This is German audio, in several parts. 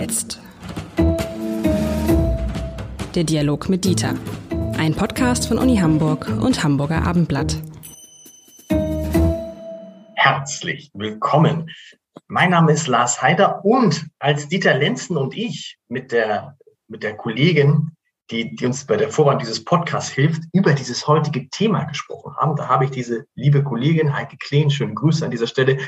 jetzt. Der Dialog mit Dieter. Ein Podcast von Uni Hamburg und Hamburger Abendblatt. Herzlich willkommen. Mein Name ist Lars Heider und als Dieter Lenzen und ich mit der, mit der Kollegin, die, die uns bei der Vorwand dieses Podcasts hilft, über dieses heutige Thema gesprochen haben, da habe ich diese liebe Kollegin Heike Kleen, schönen Grüße an dieser Stelle,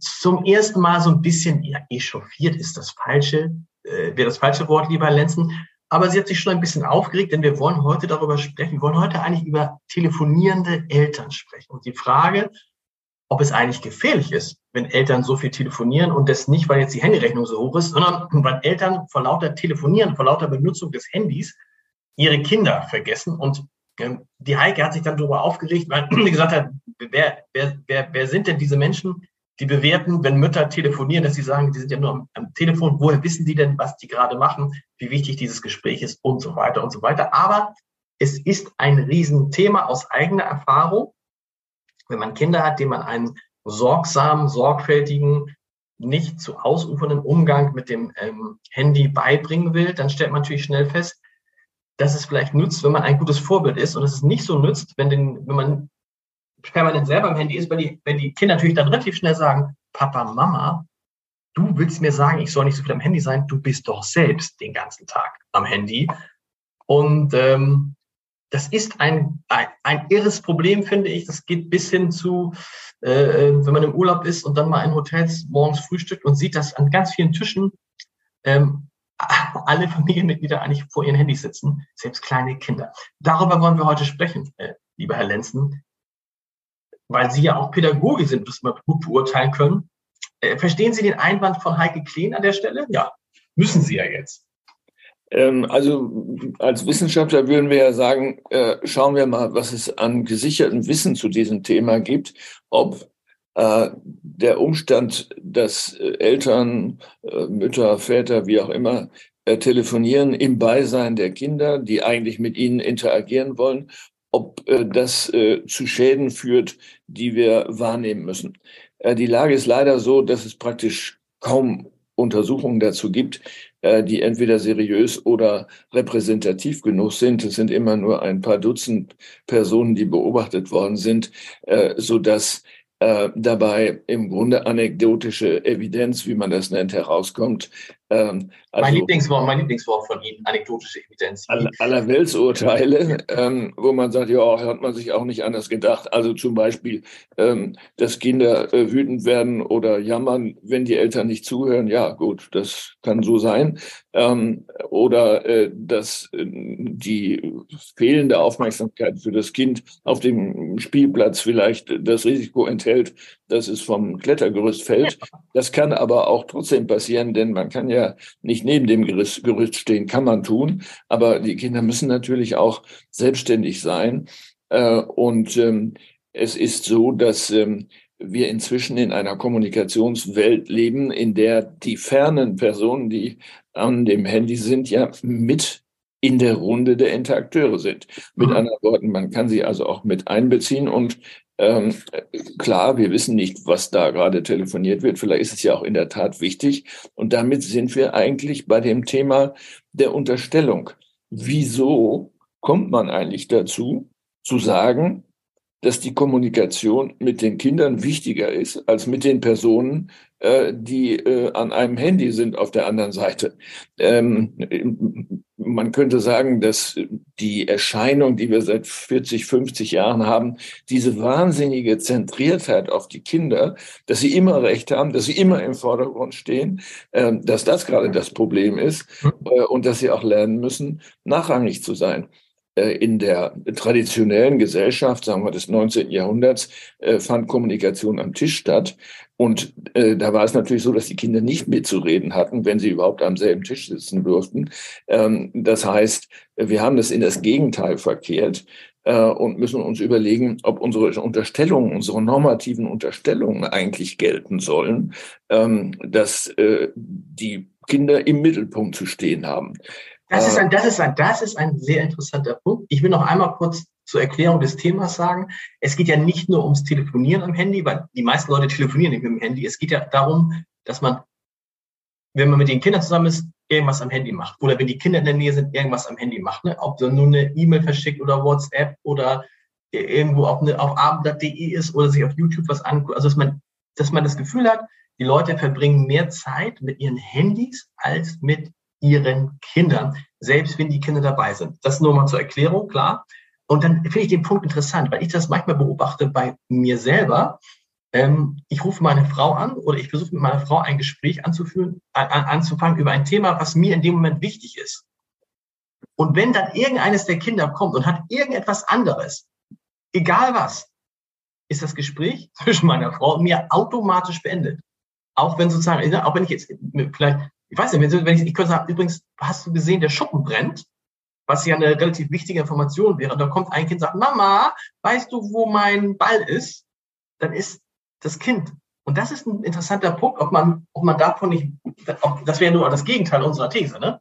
zum ersten Mal so ein bisschen, ja, echauffiert ist das falsche, äh, wäre das falsche Wort, lieber Lenzen. Aber sie hat sich schon ein bisschen aufgeregt, denn wir wollen heute darüber sprechen, wir wollen heute eigentlich über telefonierende Eltern sprechen. Und die Frage, ob es eigentlich gefährlich ist, wenn Eltern so viel telefonieren und das nicht, weil jetzt die Handyrechnung so hoch ist, sondern weil Eltern vor lauter Telefonieren, vor lauter Benutzung des Handys ihre Kinder vergessen. Und ähm, die Heike hat sich dann darüber aufgeregt, weil sie gesagt hat, wer, wer, wer, wer sind denn diese Menschen, die bewerten, wenn Mütter telefonieren, dass sie sagen, die sind ja nur am, am, Telefon, woher wissen die denn, was die gerade machen, wie wichtig dieses Gespräch ist und so weiter und so weiter. Aber es ist ein Riesenthema aus eigener Erfahrung. Wenn man Kinder hat, denen man einen sorgsamen, sorgfältigen, nicht zu ausufernden Umgang mit dem ähm, Handy beibringen will, dann stellt man natürlich schnell fest, dass es vielleicht nützt, wenn man ein gutes Vorbild ist und dass es nicht so nützt, wenn, den, wenn man permanent selber am Handy ist, wenn die, wenn die Kinder natürlich dann relativ schnell sagen, Papa, Mama, du willst mir sagen, ich soll nicht so viel am Handy sein, du bist doch selbst den ganzen Tag am Handy. Und ähm, das ist ein, ein, ein irres Problem, finde ich. Das geht bis hin zu, äh, wenn man im Urlaub ist und dann mal in Hotels morgens frühstückt und sieht, dass an ganz vielen Tischen ähm, alle Familienmitglieder eigentlich vor ihren Handys sitzen, selbst kleine Kinder. Darüber wollen wir heute sprechen, äh, lieber Herr Lenzen weil Sie ja auch Pädagoge sind, das wir gut beurteilen können. Äh, verstehen Sie den Einwand von Heike Kleen an der Stelle? Ja, müssen Sie ja jetzt. Ähm, also als Wissenschaftler würden wir ja sagen, äh, schauen wir mal, was es an gesichertem Wissen zu diesem Thema gibt, ob der Umstand, dass äh, Eltern, äh, Mütter, Väter, wie auch immer, äh, telefonieren im Beisein der Kinder, die eigentlich mit ihnen interagieren wollen, ob äh, das äh, zu Schäden führt, die wir wahrnehmen müssen. Äh, die Lage ist leider so, dass es praktisch kaum Untersuchungen dazu gibt, äh, die entweder seriös oder repräsentativ genug sind. Es sind immer nur ein paar Dutzend Personen, die beobachtet worden sind, äh, so dass äh, dabei im Grunde anekdotische Evidenz, wie man das nennt, herauskommt. Ähm, also mein Lieblingswort, mein Lieblingswort von Ihnen, anekdotische Evidenz. Aller, aller Weltsurteile, ähm, wo man sagt, ja, hat man sich auch nicht anders gedacht. Also zum Beispiel, ähm, dass Kinder äh, wütend werden oder jammern, wenn die Eltern nicht zuhören. Ja, gut, das kann so sein. Ähm, oder äh, dass äh, die fehlende Aufmerksamkeit für das Kind auf dem Spielplatz vielleicht das Risiko enthält, dass es vom Klettergerüst fällt. Das kann aber auch trotzdem passieren, denn man kann ja nicht neben dem Gerüst, Gerüst stehen, kann man tun. Aber die Kinder müssen natürlich auch selbstständig sein. Äh, und ähm, es ist so, dass ähm, wir inzwischen in einer Kommunikationswelt leben, in der die fernen Personen, die an dem Handy sind, ja mit in der Runde der Interakteure sind. Mit mhm. anderen Worten, man kann sie also auch mit einbeziehen und ähm, klar, wir wissen nicht, was da gerade telefoniert wird. Vielleicht ist es ja auch in der Tat wichtig. Und damit sind wir eigentlich bei dem Thema der Unterstellung. Wieso kommt man eigentlich dazu, zu sagen, dass die Kommunikation mit den Kindern wichtiger ist als mit den Personen, äh, die äh, an einem Handy sind auf der anderen Seite. Ähm, man könnte sagen, dass die Erscheinung, die wir seit 40, 50 Jahren haben, diese wahnsinnige Zentriertheit auf die Kinder, dass sie immer Recht haben, dass sie immer im Vordergrund stehen, äh, dass das gerade das Problem ist äh, und dass sie auch lernen müssen, nachrangig zu sein. Äh, in der traditionellen Gesellschaft, sagen wir des 19. Jahrhunderts, äh, fand Kommunikation am Tisch statt. Und äh, da war es natürlich so, dass die Kinder nicht mitzureden hatten, wenn sie überhaupt am selben Tisch sitzen durften. Ähm, das heißt, wir haben das in das Gegenteil verkehrt äh, und müssen uns überlegen, ob unsere Unterstellungen, unsere normativen Unterstellungen eigentlich gelten sollen, ähm, dass äh, die Kinder im Mittelpunkt zu stehen haben. Das ist, ein, das, ist ein, das ist ein sehr interessanter Punkt. Ich will noch einmal kurz zur Erklärung des Themas sagen. Es geht ja nicht nur ums Telefonieren am Handy, weil die meisten Leute telefonieren nicht mit dem Handy. Es geht ja darum, dass man, wenn man mit den Kindern zusammen ist, irgendwas am Handy macht. Oder wenn die Kinder in der Nähe sind, irgendwas am Handy macht. Ne? Ob so nur eine E-Mail verschickt oder WhatsApp oder irgendwo auf, eine, auf abendblatt.de ist oder sich auf YouTube was anguckt. Also dass man, dass man das Gefühl hat, die Leute verbringen mehr Zeit mit ihren Handys als mit ihren Kindern, selbst wenn die Kinder dabei sind. Das nur mal zur Erklärung, klar. Und dann finde ich den Punkt interessant, weil ich das manchmal beobachte bei mir selber. Ähm, ich rufe meine Frau an oder ich versuche mit meiner Frau ein Gespräch anzuführen, an, anzufangen über ein Thema, was mir in dem Moment wichtig ist. Und wenn dann irgendeines der Kinder kommt und hat irgendetwas anderes, egal was, ist das Gespräch zwischen meiner Frau und mir automatisch beendet. Auch wenn sozusagen, auch wenn ich jetzt vielleicht, ich weiß nicht, wenn ich, ich könnte sagen, übrigens, hast du gesehen, der Schuppen brennt? was ja eine relativ wichtige Information wäre. Und da kommt ein Kind und sagt, Mama, weißt du, wo mein Ball ist? Dann ist das Kind. Und das ist ein interessanter Punkt, ob man, ob man davon nicht, ob, das wäre nur das Gegenteil unserer These, ne?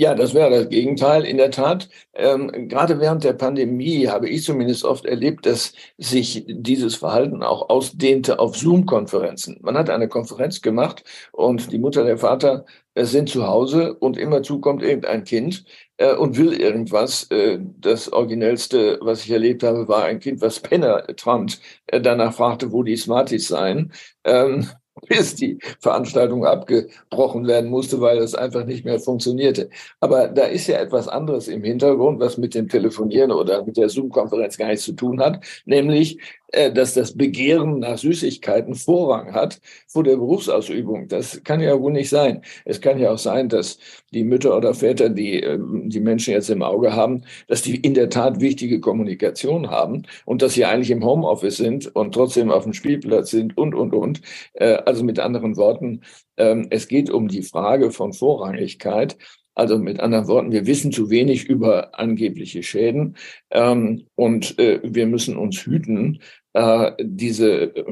Ja, das wäre das Gegenteil. In der Tat, ähm, gerade während der Pandemie habe ich zumindest oft erlebt, dass sich dieses Verhalten auch ausdehnte auf Zoom-Konferenzen. Man hat eine Konferenz gemacht und die Mutter, der Vater äh, sind zu Hause und immerzu kommt irgendein Kind äh, und will irgendwas. Äh, das Originellste, was ich erlebt habe, war ein Kind, was penetrant äh, danach fragte, wo die Smarties seien. Ähm, bis die Veranstaltung abgebrochen werden musste, weil es einfach nicht mehr funktionierte. Aber da ist ja etwas anderes im Hintergrund, was mit dem Telefonieren oder mit der Zoom-Konferenz gar nichts zu tun hat, nämlich dass das Begehren nach Süßigkeiten Vorrang hat vor der Berufsausübung. Das kann ja wohl nicht sein. Es kann ja auch sein, dass die Mütter oder Väter, die ähm, die Menschen jetzt im Auge haben, dass die in der Tat wichtige Kommunikation haben und dass sie eigentlich im Homeoffice sind und trotzdem auf dem Spielplatz sind und, und, und. Äh, also mit anderen Worten, ähm, es geht um die Frage von Vorrangigkeit. Also mit anderen Worten, wir wissen zu wenig über angebliche Schäden ähm, und äh, wir müssen uns hüten, äh, diese, äh,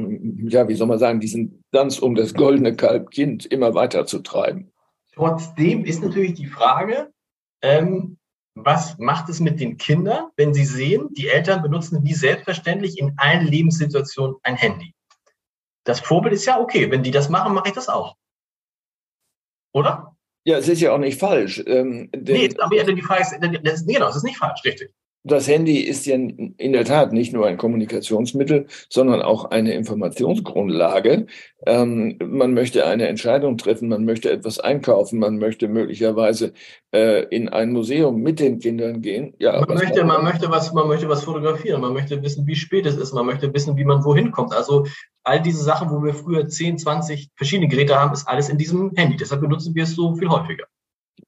ja, wie soll man sagen, diesen Tanz um das goldene Kalbkind immer weiter zu treiben. Trotzdem ist natürlich die Frage, ähm, was macht es mit den Kindern, wenn sie sehen, die Eltern benutzen wie selbstverständlich in allen Lebenssituationen ein Handy? Das Vorbild ist ja okay, wenn die das machen, mache ich das auch. Oder? Ja, es ist ja auch nicht falsch. Ähm, nee, aber die Frage ist, das, genau, es ist nicht falsch, richtig das Handy ist ja in der Tat nicht nur ein Kommunikationsmittel, sondern auch eine Informationsgrundlage. Ähm, man möchte eine Entscheidung treffen, man möchte etwas einkaufen, man möchte möglicherweise äh, in ein Museum mit den Kindern gehen. Ja, man möchte, man möchte was, man möchte was fotografieren, man möchte wissen, wie spät es ist, man möchte wissen, wie man wohin kommt. Also all diese Sachen, wo wir früher 10, 20 verschiedene Geräte haben, ist alles in diesem Handy. Deshalb benutzen wir es so viel häufiger.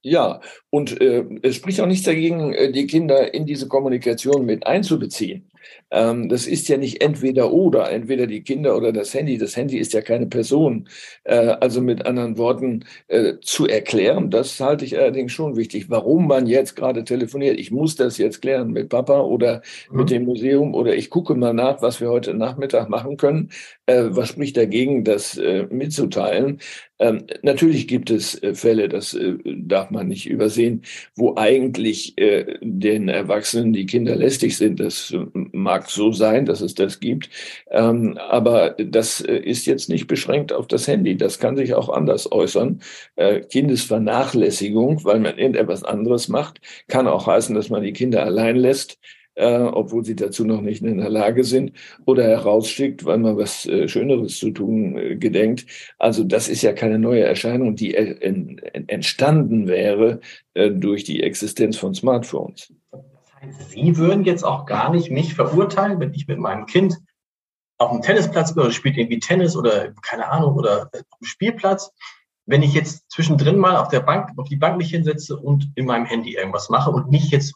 Ja, und äh, es spricht auch nichts dagegen, äh, die Kinder in diese Kommunikation mit einzubeziehen. Ähm, das ist ja nicht entweder oder, entweder die Kinder oder das Handy. Das Handy ist ja keine Person. Äh, also mit anderen Worten äh, zu erklären, das halte ich allerdings schon wichtig. Warum man jetzt gerade telefoniert, ich muss das jetzt klären mit Papa oder mhm. mit dem Museum oder ich gucke mal nach, was wir heute Nachmittag machen können. Äh, was spricht dagegen, das äh, mitzuteilen? Ähm, natürlich gibt es äh, Fälle, das äh, darf man nicht übersehen, wo eigentlich äh, den Erwachsenen die Kinder lästig sind. Das äh, mag so sein, dass es das gibt. Ähm, aber das äh, ist jetzt nicht beschränkt auf das Handy. Das kann sich auch anders äußern. Äh, Kindesvernachlässigung, weil man irgendetwas anderes macht, kann auch heißen, dass man die Kinder allein lässt äh, obwohl sie dazu noch nicht in der Lage sind, oder herausschickt, weil man was äh, Schöneres zu tun äh, gedenkt. Also das ist ja keine neue Erscheinung, die entstanden wäre äh, durch die Existenz von Smartphones. Das heißt, Sie würden jetzt auch gar nicht mich verurteilen, wenn ich mit meinem Kind auf dem Tennisplatz bin oder spielt irgendwie Tennis oder keine Ahnung oder auf dem Spielplatz wenn ich jetzt zwischendrin mal auf der Bank, auf die Bank mich hinsetze und in meinem Handy irgendwas mache und nicht jetzt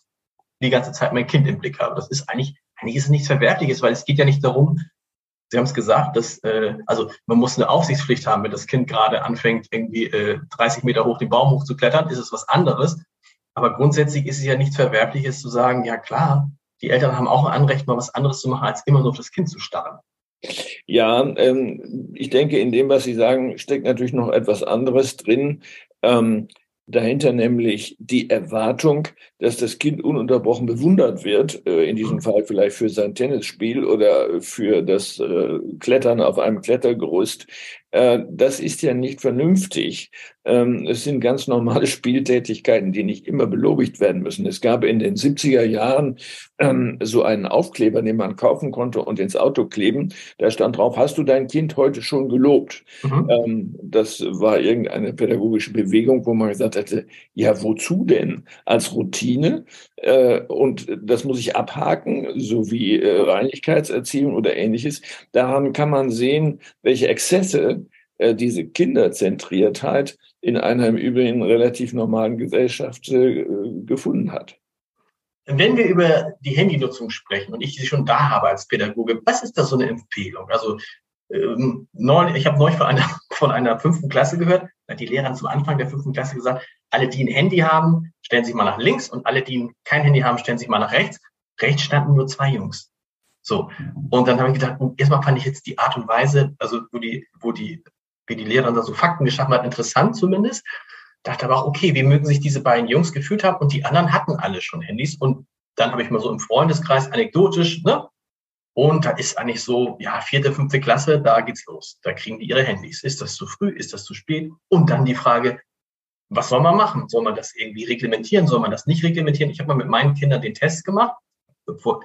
die ganze Zeit mein Kind im Blick habe. Das ist eigentlich, eigentlich ist es nichts Verwerfliches, weil es geht ja nicht darum, Sie haben es gesagt, dass, äh, also man muss eine Aufsichtspflicht haben, wenn das Kind gerade anfängt, irgendwie äh, 30 Meter hoch den Baum hochzuklettern, ist es was anderes. Aber grundsätzlich ist es ja nichts Verwerfliches zu sagen, ja klar, die Eltern haben auch ein Anrecht, mal was anderes zu machen, als immer nur auf das Kind zu starren. Ja, ähm, ich denke, in dem, was Sie sagen, steckt natürlich noch etwas anderes drin. Ähm, dahinter nämlich die Erwartung, dass das Kind ununterbrochen bewundert wird, äh, in diesem Fall vielleicht für sein Tennisspiel oder für das äh, Klettern auf einem Klettergerüst. Äh, das ist ja nicht vernünftig. Ähm, es sind ganz normale Spieltätigkeiten, die nicht immer belobigt werden müssen. Es gab in den 70er Jahren ähm, so einen Aufkleber, den man kaufen konnte und ins Auto kleben. Da stand drauf, hast du dein Kind heute schon gelobt? Mhm. Ähm, das war irgendeine pädagogische Bewegung, wo man gesagt hatte, ja, wozu denn? Als Routine? Äh, und das muss ich abhaken, so wie äh, Reinlichkeitserziehung oder ähnliches. Daran kann man sehen, welche Exzesse äh, diese Kinderzentriertheit in einer im Übrigen relativ normalen Gesellschaft äh, gefunden hat. Wenn wir über die Handynutzung sprechen und ich sie schon da habe als Pädagoge, was ist da so eine Empfehlung? Also ähm, neun, ich habe neulich von einer, von einer fünften Klasse gehört, da hat die Lehrerin zum Anfang der fünften Klasse gesagt, alle, die ein Handy haben, stellen sich mal nach links und alle, die kein Handy haben, stellen sich mal nach rechts. Rechts standen nur zwei Jungs. So. Und dann habe ich gedacht, erstmal fand ich jetzt die Art und Weise, also wo die, wo die wie die Lehrerin da so Fakten geschaffen hat, interessant zumindest. Dachte aber auch, okay, wie mögen sich diese beiden Jungs gefühlt haben und die anderen hatten alle schon Handys. Und dann habe ich mal so im Freundeskreis anekdotisch, ne? Und da ist eigentlich so, ja, vierte, fünfte Klasse, da geht's los. Da kriegen die ihre Handys. Ist das zu früh? Ist das zu spät? Und dann die Frage, was soll man machen? Soll man das irgendwie reglementieren? Soll man das nicht reglementieren? Ich habe mal mit meinen Kindern den Test gemacht,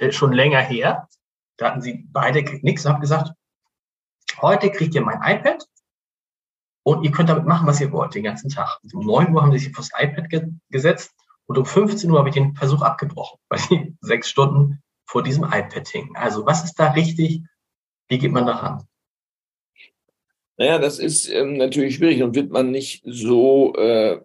äh, schon länger her. Da hatten sie beide nichts habe gesagt, heute kriegt ihr mein iPad und ihr könnt damit machen, was ihr wollt, den ganzen Tag. Um 9 Uhr haben sie sich aufs iPad ge gesetzt und um 15 Uhr habe ich den Versuch abgebrochen, weil sie sechs Stunden vor diesem iPad hingen. Also was ist da richtig? Wie geht man da ran? Naja, das ist ähm, natürlich schwierig und wird man nicht so äh,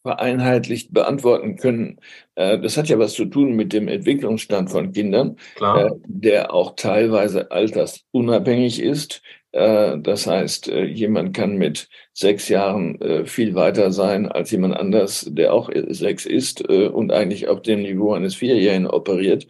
vereinheitlicht beantworten können. Äh, das hat ja was zu tun mit dem Entwicklungsstand von Kindern, äh, der auch teilweise altersunabhängig ist. Äh, das heißt, äh, jemand kann mit sechs Jahren äh, viel weiter sein als jemand anders, der auch sechs ist und eigentlich auf dem Niveau eines Vierjährigen operiert.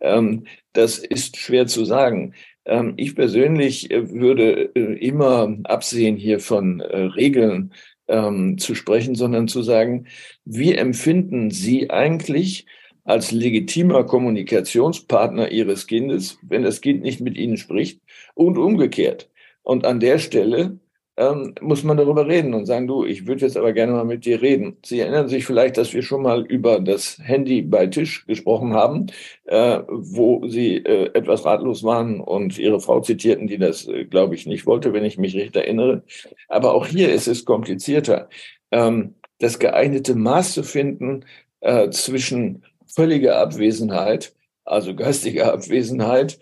Ähm, das ist schwer zu sagen. Ähm, ich persönlich würde immer absehen hier von Regeln ähm, zu sprechen, sondern zu sagen, wie empfinden Sie eigentlich als legitimer Kommunikationspartner Ihres Kindes, wenn das Kind nicht mit Ihnen spricht und umgekehrt. Und an der Stelle ähm, muss man darüber reden und sagen, du, ich würde jetzt aber gerne mal mit dir reden. Sie erinnern sich vielleicht, dass wir schon mal über das Handy bei Tisch gesprochen haben, äh, wo Sie äh, etwas ratlos waren und Ihre Frau zitierten, die das, äh, glaube ich, nicht wollte, wenn ich mich recht erinnere. Aber auch hier ist es komplizierter, ähm, das geeignete Maß zu finden äh, zwischen völliger Abwesenheit, also geistiger Abwesenheit,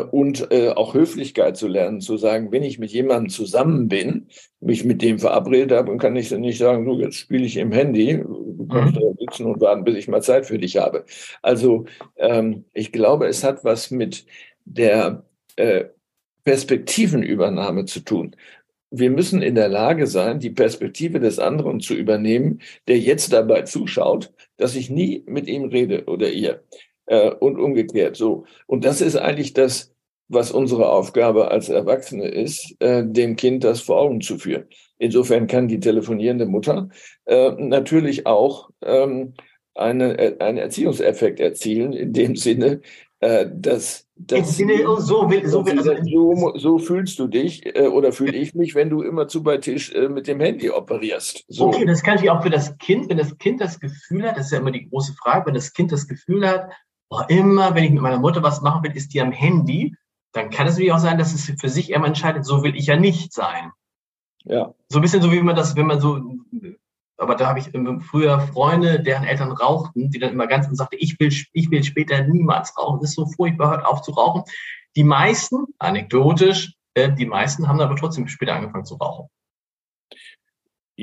und äh, auch Höflichkeit zu lernen, zu sagen, wenn ich mit jemandem zusammen bin, mich mit dem verabredet habe, dann kann ich dann nicht sagen, so jetzt spiele ich im Handy, du kannst mhm. da sitzen und warten, bis ich mal Zeit für dich habe. Also ähm, ich glaube, es hat was mit der äh, Perspektivenübernahme zu tun wir müssen in der Lage sein, die Perspektive des anderen zu übernehmen, der jetzt dabei zuschaut, dass ich nie mit ihm rede oder ihr äh, und umgekehrt so. Und das ist eigentlich das, was unsere Aufgabe als Erwachsene ist, äh, dem Kind das vor Augen zu führen. Insofern kann die telefonierende Mutter äh, natürlich auch ähm, eine, äh, einen Erziehungseffekt erzielen, in dem Sinne, äh, dass das, so, will, so, will, also so, so, fühlst du dich äh, oder fühle ich mich, wenn du immer zu bei Tisch äh, mit dem Handy operierst. So. Okay, das kann ich auch für das Kind, wenn das Kind das Gefühl hat, das ist ja immer die große Frage, wenn das Kind das Gefühl hat, boah, immer, wenn ich mit meiner Mutter was machen will, ist die am Handy, dann kann es natürlich auch sein, dass es für sich immer entscheidet, so will ich ja nicht sein. Ja. So ein bisschen so, wie man das, wenn man so, aber da habe ich früher Freunde, deren Eltern rauchten, die dann immer ganz und sagte, ich will, ich will später niemals rauchen. Das ist so furchtbar, hört auf zu rauchen. Die meisten, anekdotisch, äh, die meisten haben aber trotzdem später angefangen zu rauchen.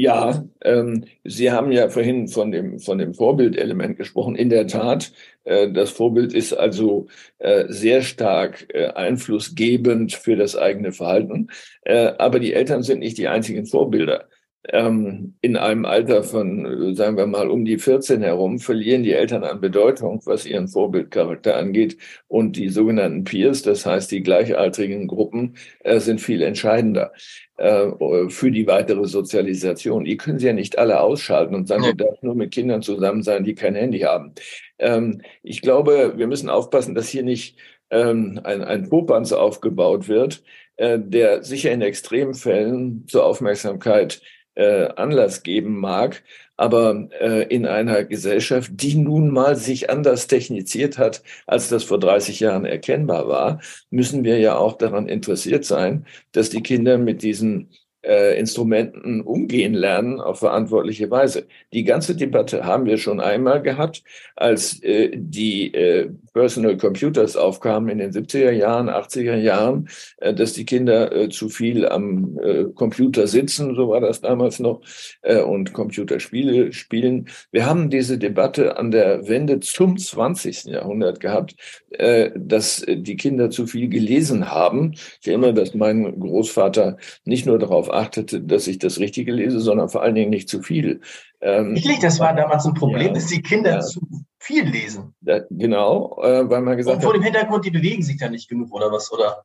Ja, ähm, Sie haben ja vorhin von dem, von dem Vorbildelement gesprochen. In der Tat, äh, das Vorbild ist also äh, sehr stark äh, einflussgebend für das eigene Verhalten. Äh, aber die Eltern sind nicht die einzigen Vorbilder ähm, in einem Alter von, sagen wir mal, um die 14 herum, verlieren die Eltern an Bedeutung, was ihren Vorbildcharakter angeht. Und die sogenannten Peers, das heißt die gleichaltrigen Gruppen, äh, sind viel entscheidender äh, für die weitere Sozialisation. Die können sie ja nicht alle ausschalten und sagen, ja. du darfst nur mit Kindern zusammen sein, die kein Handy haben. Ähm, ich glaube, wir müssen aufpassen, dass hier nicht ähm, ein, ein Popanz aufgebaut wird, äh, der sicher in Extremfällen zur Aufmerksamkeit äh, Anlass geben mag. Aber äh, in einer Gesellschaft, die nun mal sich anders techniziert hat, als das vor 30 Jahren erkennbar war, müssen wir ja auch daran interessiert sein, dass die Kinder mit diesen äh, Instrumenten umgehen lernen auf verantwortliche Weise. Die ganze Debatte haben wir schon einmal gehabt, als äh, die äh, Personal Computers aufkamen in den 70er Jahren, 80er Jahren, äh, dass die Kinder äh, zu viel am äh, Computer sitzen, so war das damals noch, äh, und Computerspiele spielen. Wir haben diese Debatte an der Wende zum 20. Jahrhundert gehabt, äh, dass die Kinder zu viel gelesen haben. Ich erinnere, dass mein Großvater nicht nur darauf achtete, dass ich das Richtige lese, sondern vor allen Dingen nicht zu viel. Ähm, das war damals ein Problem, ja, dass die Kinder ja. zu viel lesen. Da, genau, äh, weil man gesagt Und vor dem Hintergrund, die bewegen sich da nicht genug oder was, oder?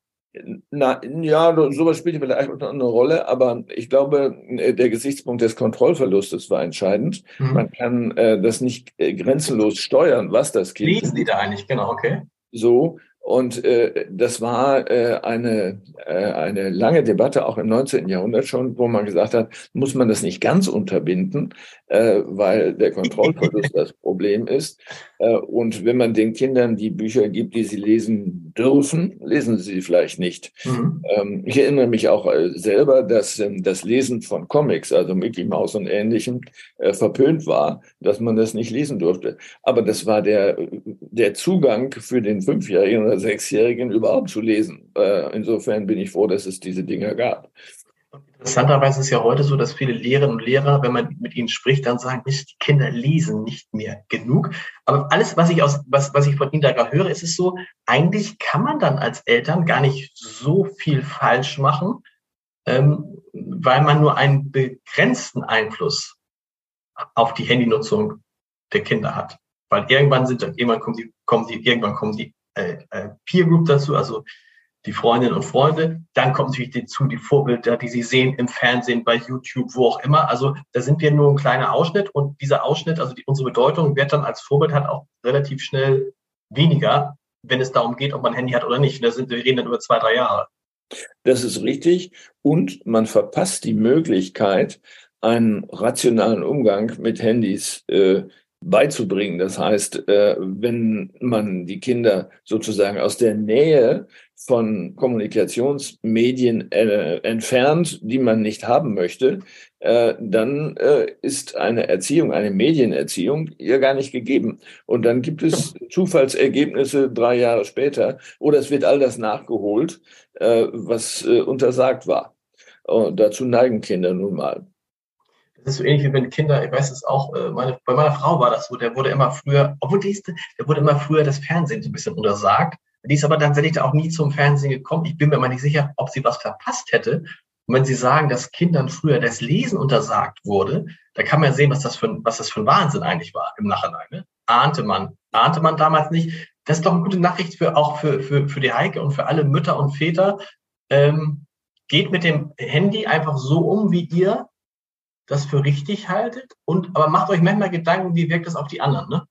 Na, ja, sowas spielt vielleicht eine Rolle, aber ich glaube, äh, der Gesichtspunkt des Kontrollverlustes war entscheidend. Mhm. Man kann äh, das nicht äh, grenzenlos steuern, was das Kind. Lesen die da eigentlich, genau, okay. So, und äh, das war äh, eine, äh, eine lange Debatte, auch im 19. Jahrhundert schon, wo man gesagt hat, muss man das nicht ganz unterbinden, äh, weil der Kontrollverlust das Problem ist. Äh, und wenn man den Kindern die Bücher gibt, die sie lesen dürfen, lesen sie vielleicht nicht. Mhm. Ähm, ich erinnere mich auch äh, selber, dass ähm, das Lesen von Comics, also Mickey Mouse und Ähnlichem, äh, verpönt war, dass man das nicht lesen durfte. Aber das war der, der Zugang für den Fünfjährigen oder Sechsjährigen überhaupt zu lesen. Äh, insofern bin ich froh, dass es diese Dinge gab. Interessanterweise ist es ja heute so, dass viele Lehrerinnen und Lehrer, wenn man mit ihnen spricht, dann sagen, die Kinder lesen nicht mehr genug. Aber alles, was ich aus, was, was ich von ihnen da höre, ist es so, eigentlich kann man dann als Eltern gar nicht so viel falsch machen, ähm, weil man nur einen begrenzten Einfluss auf die Handynutzung der Kinder hat. Weil irgendwann sind dann, irgendwann kommen die, kommen die, irgendwann kommen die äh, äh, Peer Group dazu, also die Freundinnen und Freunde. Dann kommt natürlich dazu die Vorbilder, die sie sehen im Fernsehen, bei YouTube, wo auch immer. Also da sind wir nur ein kleiner Ausschnitt und dieser Ausschnitt, also die, unsere Bedeutung wird dann als Vorbild halt auch relativ schnell weniger, wenn es darum geht, ob man ein Handy hat oder nicht. Da sind, wir reden dann über zwei, drei Jahre. Das ist richtig. Und man verpasst die Möglichkeit, einen rationalen Umgang mit Handys äh, beizubringen. Das heißt, äh, wenn man die Kinder sozusagen aus der Nähe von Kommunikationsmedien äh, entfernt, die man nicht haben möchte, äh, dann ist eine Erziehung, eine Medienerziehung ihr gar nicht gegeben. Und dann gibt es Zufallsergebnisse drei Jahre später oder es wird all das nachgeholt, was untersagt war. Und dazu neigen Kinder nun mal. Das ist so ähnlich wie wenn Kinder, ich weiß es auch, äh, meine, bei meiner Frau war das so, der wurde immer früher, obwohl die ist, der wurde immer früher das Fernsehen so ein bisschen untersagt. Die ist aber tatsächlich auch nie zum Fernsehen gekommen. Ich bin mir mal nicht sicher, ob sie was verpasst hätte. Und wenn Sie sagen, dass Kindern früher das Lesen untersagt wurde, da kann man ja sehen, was das für, was das für ein Wahnsinn eigentlich war im Nachhinein. Ne? Ahnte man, ahnte man damals nicht. Das ist doch eine gute Nachricht für, auch für, für, für die Heike und für alle Mütter und Väter. Ähm, geht mit dem Handy einfach so um, wie ihr das für richtig haltet und aber macht euch manchmal Gedanken, wie wirkt das auf die anderen, ne?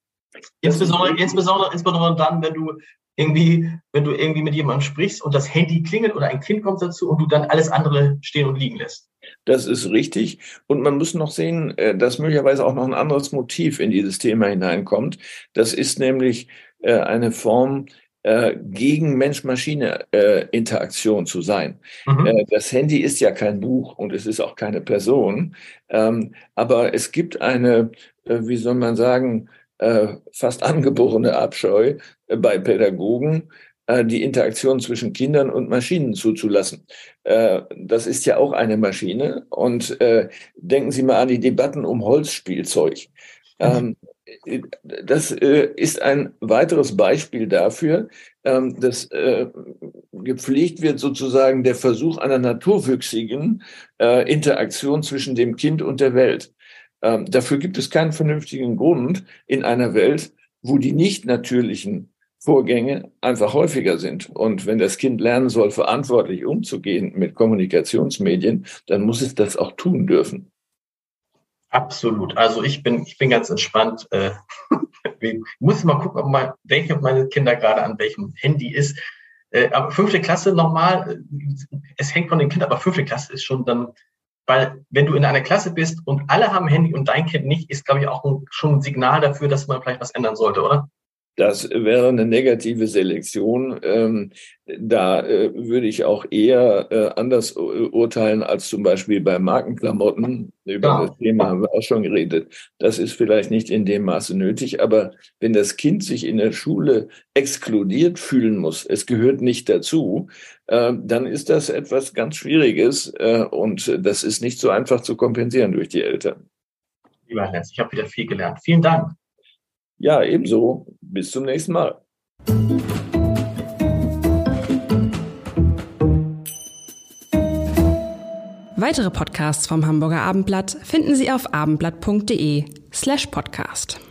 Insbesondere, insbesondere, insbesondere dann, wenn du irgendwie, wenn du irgendwie mit jemandem sprichst und das Handy klingelt oder ein Kind kommt dazu und du dann alles andere stehen und liegen lässt. Das ist richtig. Und man muss noch sehen, äh, dass möglicherweise auch noch ein anderes Motiv in dieses Thema hineinkommt. Das ist nämlich äh, eine Form äh, gegen Mensch-Maschine-Interaktion äh, zu sein. Mhm. Äh, das Handy ist ja kein Buch und es ist auch keine Person, ähm, aber es gibt eine, äh, wie soll man sagen, fast angeborene Abscheu bei Pädagogen, die Interaktion zwischen Kindern und Maschinen zuzulassen. Das ist ja auch eine Maschine. Und denken Sie mal an die Debatten um Holzspielzeug. Mhm. Das äh, ist ein weiteres Beispiel dafür, ähm, dass äh, gepflegt wird sozusagen der Versuch einer naturwüchsigen äh, Interaktion zwischen dem Kind und der Welt. Ähm, dafür gibt es keinen vernünftigen Grund in einer Welt, wo die nicht natürlichen Vorgänge einfach häufiger sind. Und wenn das Kind lernen soll, verantwortlich umzugehen mit Kommunikationsmedien, dann muss es das auch tun dürfen. Absolut. Also ich bin, ich bin ganz entspannt. Äh, ich muss mal gucken, ob mal, welche meine Kinder gerade an welchem Handy ist. Äh, aber fünfte Klasse nochmal, äh, es hängt von den Kindern, aber fünfte Klasse ist schon dann Weil wenn du in einer Klasse bist und alle haben Handy und dein Kind nicht, ist, glaube ich, auch ein, schon ein Signal dafür, dass man vielleicht was ändern sollte, oder? Das wäre eine negative Selektion. Ähm, da äh, würde ich auch eher äh, anders urteilen als zum Beispiel bei Markenklamotten. Über ja. das Thema haben wir auch schon geredet. Das ist vielleicht nicht in dem Maße nötig, aber wenn das Kind sich in der Schule exkludiert fühlen muss, es gehört nicht dazu, äh, dann ist das etwas ganz Schwieriges äh, und das ist nicht so einfach zu kompensieren durch die Eltern. Lieber Lenz, ich habe wieder viel gelernt. Vielen Dank. Ja, ebenso. Bis zum nächsten Mal. Weitere Podcasts vom Hamburger Abendblatt finden Sie auf abendblatt.de slash podcast.